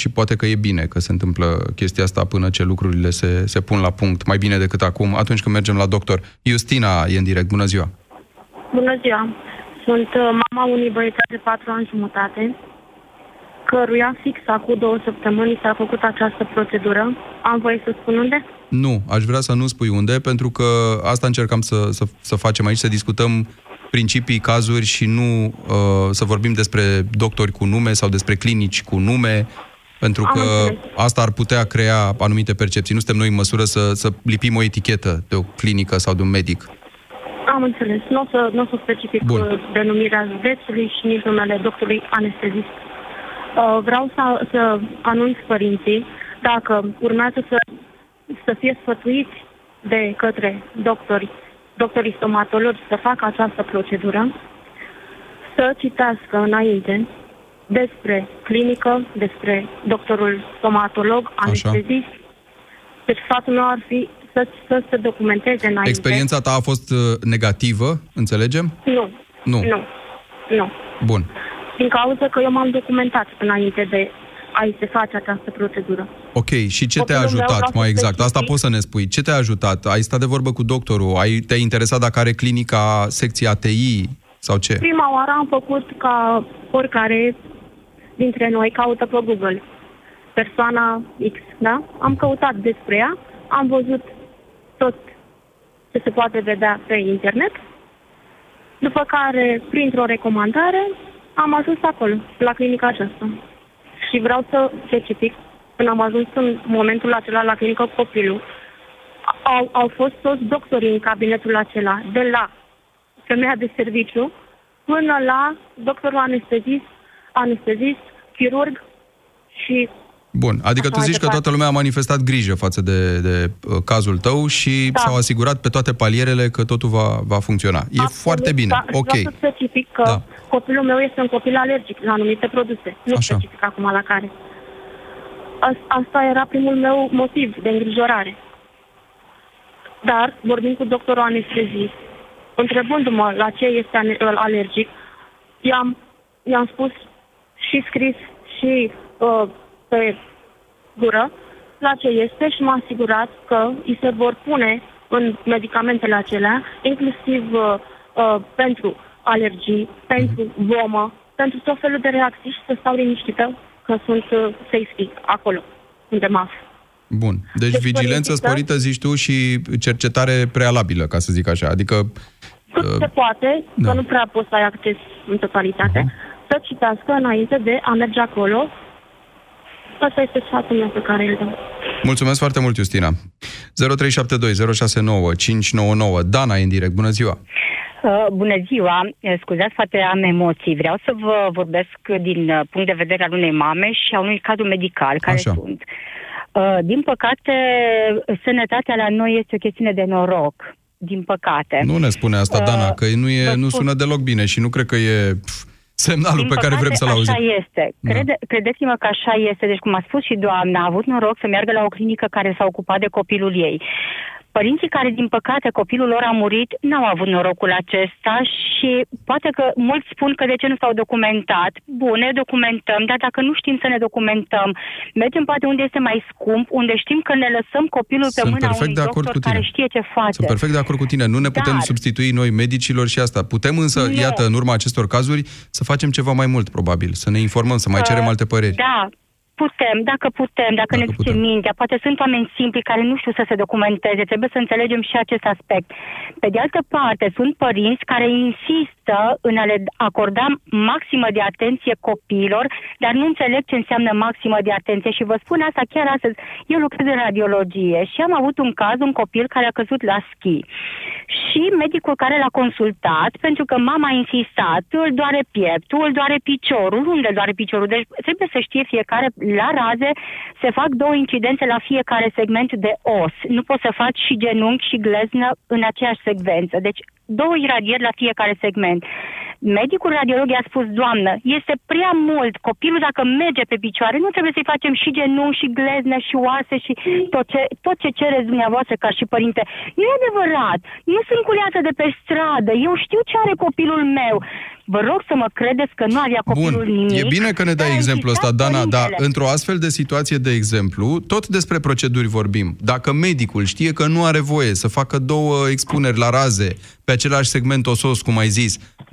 și poate că e bine că se întâmplă chestia asta până ce lucrurile se, se pun la punct mai bine decât acum, atunci când mergem la doctor. Justina e în direct. Bună ziua! Bună ziua! Sunt uh, mama unui băiețel de 4 ani jumătate, căruia fix acum două săptămâni s-a făcut această procedură. Am voie să spun unde? Nu, aș vrea să nu spui unde, pentru că asta încercam să, să, să facem aici, să discutăm principii, cazuri și nu uh, să vorbim despre doctori cu nume sau despre clinici cu nume, pentru că asta ar putea crea anumite percepții. Nu suntem noi în măsură să, să lipim o etichetă de o clinică sau de un medic. Am înțeles. Nu o să, n-o să specific Bun. Uh, denumirea județului și nici numele doctorului anestezist. Uh, vreau să, să anunț părinții dacă urmează să, să fie sfătuiți de către doctori, doctorii stomatologi să facă această procedură, să citească înainte despre clinică, despre doctorul stomatolog, anestezist. Deci sfatul meu ar fi să, să se documenteze înainte. Experiența ta a fost uh, negativă, înțelegem? Nu. Nu. Nu. Nu. Bun. Din cauza că eu m-am documentat înainte de a se face această procedură. Ok, și ce te-a ajutat mai exact? Asta poți să ne spui. Ce te-a ajutat? Ai stat de vorbă cu doctorul? Ai, te-ai interesat dacă are clinica secția ATI sau ce? Prima oară am făcut ca oricare dintre noi caută pe Google persoana X, da? Am căutat despre ea, am văzut tot ce se poate vedea pe internet, după care, printr-o recomandare, am ajuns acolo, la clinica aceasta. Și vreau să specific, când am ajuns în momentul acela la clinică copilul, au, au fost toți doctorii în cabinetul acela, de la femeia de serviciu până la doctorul anestezist, anestezist, chirurg și Bun, adică Așa tu zici că toată lumea a manifestat grijă față de, de uh, cazul tău și da. s-au asigurat pe toate palierele că totul va, va funcționa. E Absolut, foarte bine, da, ok. Vreau să specific că da. copilul meu este un copil alergic la anumite produse. Nu Așa. specific acum la care. Asta era primul meu motiv de îngrijorare. Dar, vorbind cu doctorul anestezist, întrebându-mă la ce este alergic, i-am, i-am spus și scris și uh, pe gură la ce este și m-a asigurat că îi se vor pune în medicamentele acelea, inclusiv uh, uh, pentru alergii, pentru vomă, pentru tot felul de reacții și să stau liniștită că sunt uh, safety acolo, unde mă aflu. Bun. Deci, deci vigilență sporită, zici tu, și cercetare prealabilă, ca să zic așa. Adică... Cât uh, se poate, da. că nu prea poți să ai acces în totalitate, uh-huh. să citească înainte de a merge acolo Asta este sfatul meu pe care îl dau. Mulțumesc foarte mult, Justina. 0372069599. Dana e în direct. Bună ziua! Uh, bună ziua! Scuzați, poate am emoții. Vreau să vă vorbesc din uh, punct de vedere al unei mame și a unui cadru medical care Așa. sunt. Uh, din păcate, sănătatea la noi este o chestiune de noroc. Din păcate. Nu ne spune asta, Dana, că nu, e, nu sună deloc bine și nu cred că e... Pf, semnalul Din pe care vrem să-l auzim. așa este. Da. Crede, da. Credeți-mă că așa este. Deci, cum a spus și doamna, a avut noroc să meargă la o clinică care s-a ocupat de copilul ei. Părinții care, din păcate, copilul lor a murit, n-au avut norocul acesta și poate că mulți spun că de ce nu s-au documentat. Bun, ne documentăm, dar dacă nu știm să ne documentăm, mergem poate unde este mai scump, unde știm că ne lăsăm copilul Sunt pe mâna unui de acord doctor cu tine. care știe ce face. Sunt perfect de acord cu tine. Nu ne putem dar... substitui noi medicilor și asta. Putem însă, nu. iată, în urma acestor cazuri, să facem ceva mai mult, probabil. Să ne informăm, să mai cerem alte păreri. Da, Putem, dacă putem, dacă, dacă ne duce mintea. Poate sunt oameni simpli care nu știu să se documenteze. Trebuie să înțelegem și acest aspect. Pe de altă parte, sunt părinți care insistă în a le acorda maximă de atenție copiilor, dar nu înțeleg ce înseamnă maximă de atenție. Și vă spun asta chiar astăzi. Eu lucrez în radiologie și am avut un caz, un copil care a căzut la schi. Și medicul care l-a consultat, pentru că mama a insistat, îl doare pieptul, îl doare piciorul, unde doare piciorul. Deci trebuie să știe fiecare la raze se fac două incidențe la fiecare segment de os. Nu poți să faci și genunchi și gleznă în aceeași secvență. Deci două iradieri la fiecare segment. Medicul radiolog i-a spus, doamnă, este prea mult. Copilul dacă merge pe picioare, nu trebuie să-i facem și genunchi, și glezne, și oase, și tot ce, tot ce cereți dumneavoastră ca și părinte. Nu e adevărat. Nu sunt culeată de pe stradă. Eu știu ce are copilul meu. Vă rog să mă credeți că nu avea copilul Bun, nimic. e bine că ne dai dar a exemplul ăsta, insistat Dana, dar părintele. într-o astfel de situație, de exemplu, tot despre proceduri vorbim. Dacă medicul știe că nu are voie să facă două expuneri la raze pe același segment osos, cum ai zis,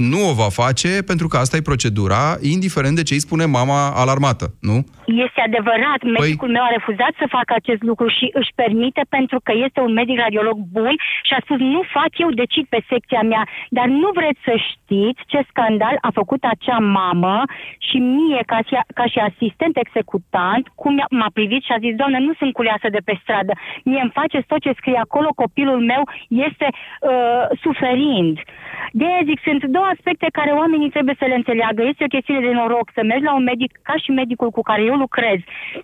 nu o va face pentru că asta e procedura, indiferent de ce îi spune mama alarmată, nu? Este adevărat, medicul meu a refuzat să facă acest lucru și își permite pentru că este un medic radiolog bun și a spus nu fac, eu decid pe secția mea. Dar nu vreți să știți ce scandal a făcut acea mamă și mie ca și, ca și asistent executant, cum mi-a- m-a privit și a zis, doamnă, nu sunt culeasă de pe stradă. Mie îmi faceți tot ce scrie acolo, copilul meu este uh, suferind. De aia zic, sunt două aspecte care oamenii trebuie să le înțeleagă. Este o chestiune de noroc să mergi la un medic ca și medicul cu care eu lucrez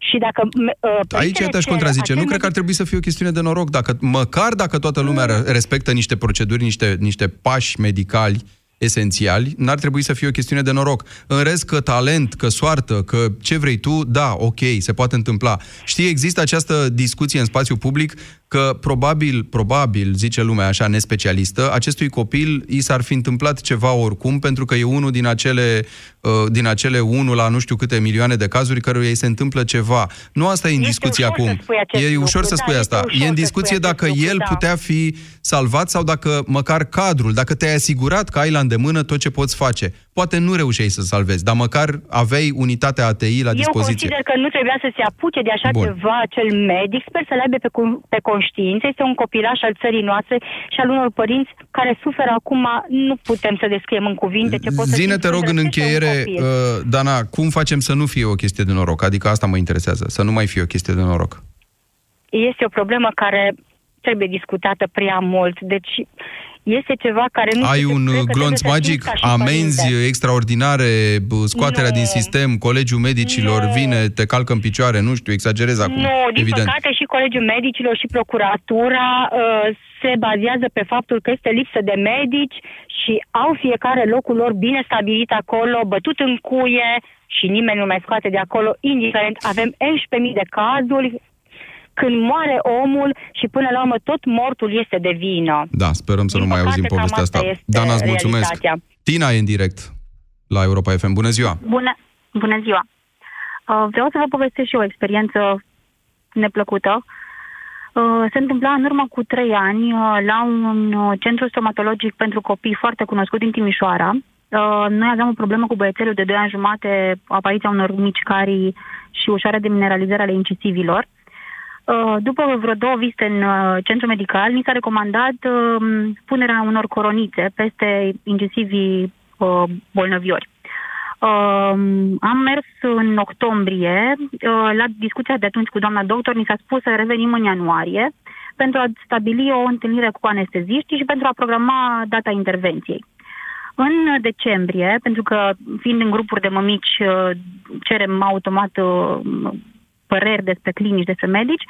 și dacă... Uh, Aici te-aș cere contrazice. acel Nu cred că ar trebui să fie o chestiune de noroc. Dacă, măcar dacă toată lumea respectă niște proceduri, niște, niște pași medicali esențiali, n-ar trebui să fie o chestiune de noroc. În rest, că talent, că soartă, că ce vrei tu, da, ok, se poate întâmpla. Știi, există această discuție în spațiu public că probabil, probabil, zice lumea așa nespecialistă, acestui copil i s-ar fi întâmplat ceva oricum, pentru că e unul din acele, uh, din acele unu la nu știu câte milioane de cazuri căruia îi se întâmplă ceva. Nu asta e în discuție ușor să acum. spui acest E lucru, ușor să da, spui este asta. ușor E în să discuție spui acest dacă lucru, el da. putea fi salvat sau dacă măcar cadrul, dacă te-ai asigurat că ai la îndemână tot ce poți face. Poate nu reușeai să salvezi, dar măcar aveai unitatea ATI la Eu dispoziție. consider că nu trebuia să se apuce de așa Bun. ceva acel medic. Sper să-l aibă pe, cu- pe conștiință. Este un copilaș al țării noastre și al unor părinți care suferă acum. Nu putem să descriem în cuvinte ce pot să Zine, simți te rog, când în răpește un încheiere, copil. uh, Dana, cum facem să nu fie o chestie de noroc? Adică asta mă interesează, să nu mai fie o chestie de noroc. Este o problemă care trebuie discutată prea mult. Deci este ceva care nu Ai știu, un cred că glonț trebuie să magic, simți ca și amenzi părinte. extraordinare, bă, scoaterea Nu. din sistem, colegiul medicilor Nu. vine, te calcă în picioare, nu știu, exagerez acum, Nu, din evident. păcate și Colegiul Medicilor și Procuratura uh, se bazează pe faptul că este lipsă de medici și au fiecare locul lor bine stabilit acolo, bătut în cuie și nimeni nu mai scoate de acolo, indiferent. Avem 11.000 de cazuri când moare omul și până la urmă tot mortul este de vină. Da, sperăm să Din nu mai păcate, auzim cam povestea asta asta. este Dana, îți mulțumesc. realitatea. Tina e în direct la Europa FM. Bună ziua! Bună, bună ziua! Uh, vreau să vă povestesc și o experiență neplăcută. Uh, se întâmpla în urmă cu trei ani uh, la un uh, centru stomatologic pentru copii foarte cunoscut din Timișoara. Uh, Noi aveam o problemă cu băiețelul de 2 ani jumate, apariția unor mici carii și ușoare de mineralizare ale incisivilor. Uh, După vreo două vizite în uh, centru medical, mi s-a recomandat uh, punerea unor coronițe peste incisivii uh, bolnăviori. Uh, am mers în octombrie, uh, la discuția de atunci cu doamna doctor, ni s-a spus să revenim în ianuarie pentru a stabili o întâlnire cu anesteziștii și pentru a programa data intervenției. În decembrie, pentru că fiind în grupuri de mămici, uh, cerem automat uh, păreri despre clinici, despre medici,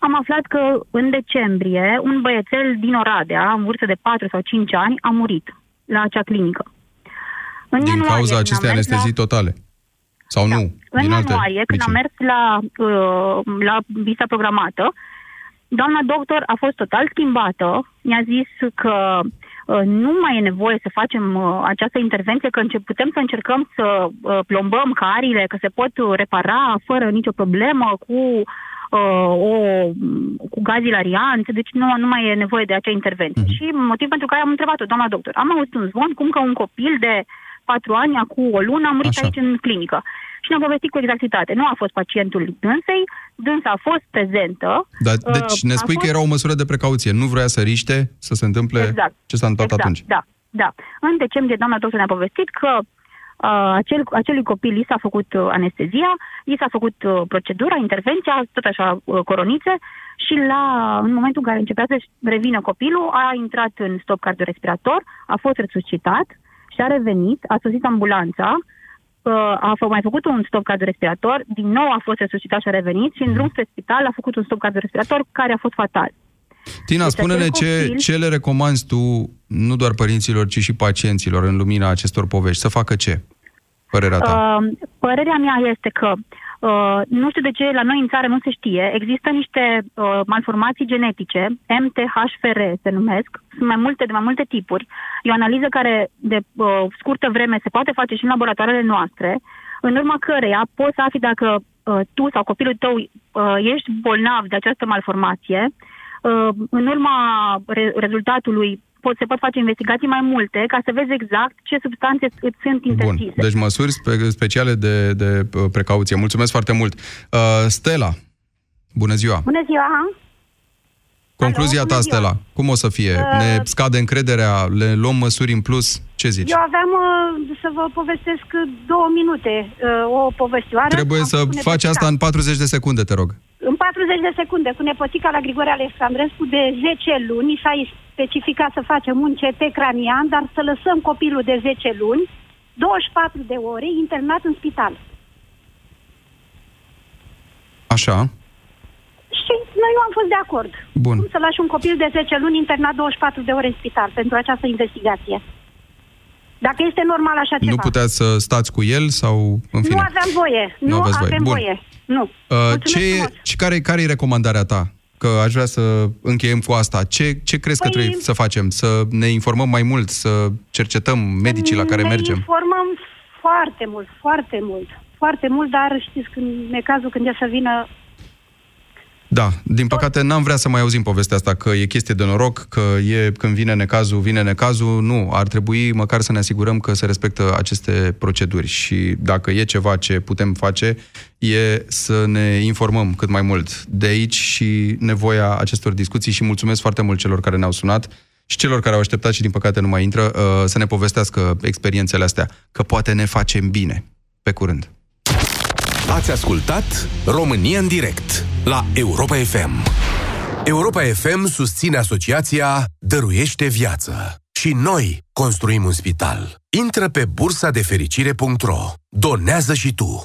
am aflat că în decembrie un băiețel din Oradea, în vârstă de 4 sau 5 ani, a murit la acea clinică. În Din ianuarie, cauza când acestei am mers la- anestezii totale. Sau nu? în din alte ianuarie, când am pricini. mers la, uh, la visa programată, doamna doctor a fost total schimbată. Mi-a zis că uh, nu mai e nevoie să facem uh, această intervenție, că înce- putem să încercăm să uh, plombăm carile, că se pot uh, repara fără nicio problemă cu uh, o, cu gaz ilariant, deci nu, nu mai e nevoie de acea intervenție. Și motiv pentru care am întrebat-o, doamna doctor, am auzit un zvon cum că un copil de patru ani, acum o lună, a murit Așa. aici în clinică. Și ne-a povestit cu exactitate. Nu a fost pacientul dânsei, dânsa a fost prezentă. Dar, Uh, deci ne a spui că fost- era o măsură de precauție. Nu vrea să riște, să se întâmple Exact. ce s-a întâmplat exact, atunci. Da, da. În decembrie, doamna doctor ne-a povestit că uh, acel, acelui copil i s-a făcut uh, anestezia, i s-a făcut uh, procedura, intervenția, tot așa, uh, coronițe, și la, în momentul în care începea să revină copilul, a intrat în stop cardiorespirator, a fost resuscitat și a revenit, a sosit ambulanța, uh, a f- mai făcut un stop cardiorespirator, din nou a fost resuscitat și a revenit și în drum spre spital a făcut un stop cardiorespirator care a fost fatal. Tina, Deci spune-ne acel ce, copil- ce le recomanzi tu, nu doar părinților, ci și pacienților în lumina acestor povești, să facă ce? Părerea ta. Uh, părerea mea este că uh, nu știu de ce la noi în țară nu se știe. Există niște uh, malformații genetice, MTHFR se numesc, sunt mai multe de mai multe tipuri. E o analiză care de uh, scurtă vreme se poate face și în laboratoarele noastre, în urma căreia poți să afli dacă uh, tu sau copilul tău uh, ești bolnav de această malformație. Uh, în urma re- rezultatului pot, se pot face investigații mai multe ca să vezi exact ce substanțe îți sunt Bun. interzise. Deci măsuri spe- speciale de, de uh, precauție. Mulțumesc foarte mult. Uh, Stella, bună ziua. Bună ziua! Concluzia ta, bună ziua. Stella, cum o să fie? Uh, Ne scade încrederea? Le luăm măsuri în plus? Ce zici? Eu aveam uh, să vă povestesc două minute uh, o povestioară. Trebuie Am să cu faci nepotica. asta în 40 de secunde, te rog. În 40 de secunde, cu nepotica la Grigore Alexandrescu de 10 luni, s-a specificat să facem un CT cranian, dar să lăsăm copilul de 10 luni, 24 de ore, internat în spital. Așa. Și noi nu am fost de acord. Bun. Cum să lași un copil de 10 luni internat 24 de ore în spital pentru această investigație? Dacă este normal așa ceva. Nu puteați să stați cu el sau, în fine? Nu aveam voie. Nu Nu, aveți voie. avem Bun. voie. Nu. Uh, ce e, și care, care e recomandarea ta? Că aș vrea să încheiem cu asta. Ce, ce crezi că Păi- trebuie să facem? Să ne informăm mai mult, să cercetăm medicii la care ne mergem? informăm foarte mult, foarte mult. Foarte mult, dar știți, când e cazul când e să vină... Da, din păcate n-am vrea să mai auzim povestea asta, că e chestie de noroc, că e când vine necazul, vine necazul. Nu, ar trebui măcar să ne asigurăm că se respectă aceste proceduri și dacă e ceva ce putem face, e să ne informăm cât mai mult. De aici și nevoia acestor discuții și mulțumesc foarte mult celor care ne-au sunat și celor care au așteptat și din păcate nu mai intră, uh, să ne povestească experiențele astea, că poate ne facem bine. Pe curând! Ați ascultat România în direct la Europa FM. Europa FM susține asociația Dăruiește Viață. Și noi construim un spital. Intră pe bursa de fericire.ro. Donează și tu.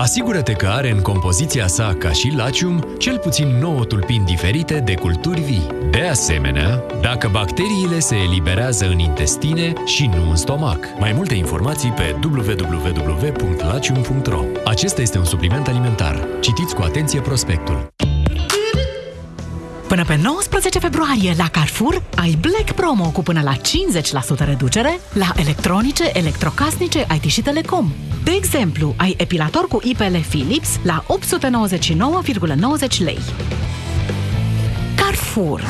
Asigură-te că are în compoziția sa, ca și Lacium, cel puțin 9 tulpini diferite de culturi vii. De asemenea, dacă bacteriile se eliberează în intestine și nu în stomac. Mai multe informații pe www.lacium.ro Acesta este un supliment alimentar. Citiți cu atenție prospectul. Până pe 19 februarie la Carrefour ai Black Promo cu până la 50% reducere la electronice, electrocasnice, IT și Telecom. De exemplu, ai epilator cu IPL Philips la 899,90 lei. Carrefour.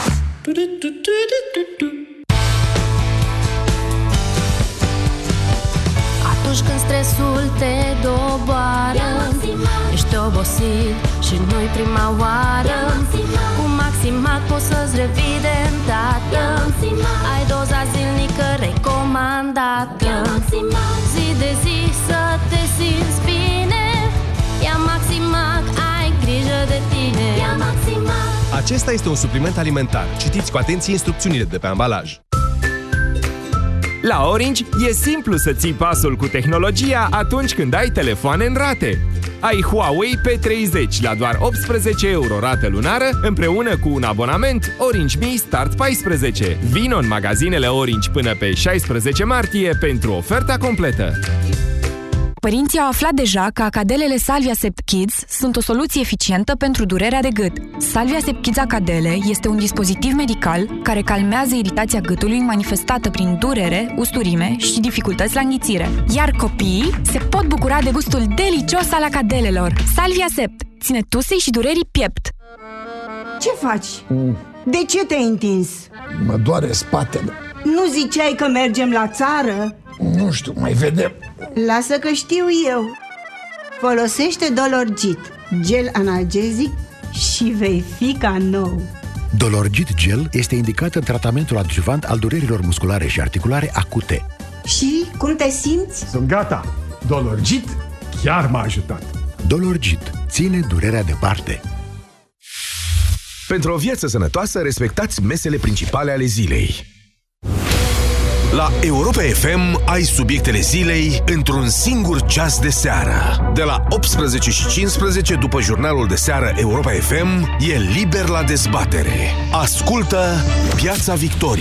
Atunci când stresul te doboară Ești obosit și nu-i prima oară. Cu Maximat poți să-ți revii de îndată. Ai doza zilnică recomandată. Zi de zi să te simți bine Ia Maximac, ai grijă de tine Ia Maximac Acesta este un supliment alimentar. Citiți cu atenție instrucțiunile de pe ambalaj. La Orange e simplu să ții pasul cu tehnologia atunci când ai telefoane în rate. Ai Huawei P30 la doar 18 euro rată lunară împreună cu un abonament Orange Me Start 14. Vino în magazinele Orange până pe 16 martie pentru oferta completă. Părinții au aflat deja că acadelele Salvia Sept Kids sunt o soluție eficientă pentru durerea de gât. Salvia Sept Kids Acadele este un dispozitiv medical care calmează iritația gâtului manifestată prin durere, usturime și dificultăți la înghițire. Iar copiii se pot bucura de gustul delicios al acadelelor. Salvia Sept ține tusei și durerii piept. Ce faci? De ce te-ai întins? Mă doare spatele. Nu ziceai că mergem la țară? Nu știu, mai vedem. Lasă că știu eu. Folosește Dolorgit, gel analgezic și vei fi ca nou. Dolorgit Gel este indicat în tratamentul adjuvant al durerilor musculare și articulare acute. Și cum te simți? Sunt gata. Dolorgit Chiar m-a ajutat. Dolorgit. Ține durerea departe. Pentru o viață sănătoasă, respectați mesele principale ale zilei. La Europa FM ai subiectele zilei într-un singur ceas de seară. De la 18 și 15 după jurnalul de seară Europa FM e liber la dezbatere. Ascultă Piața Victoriei.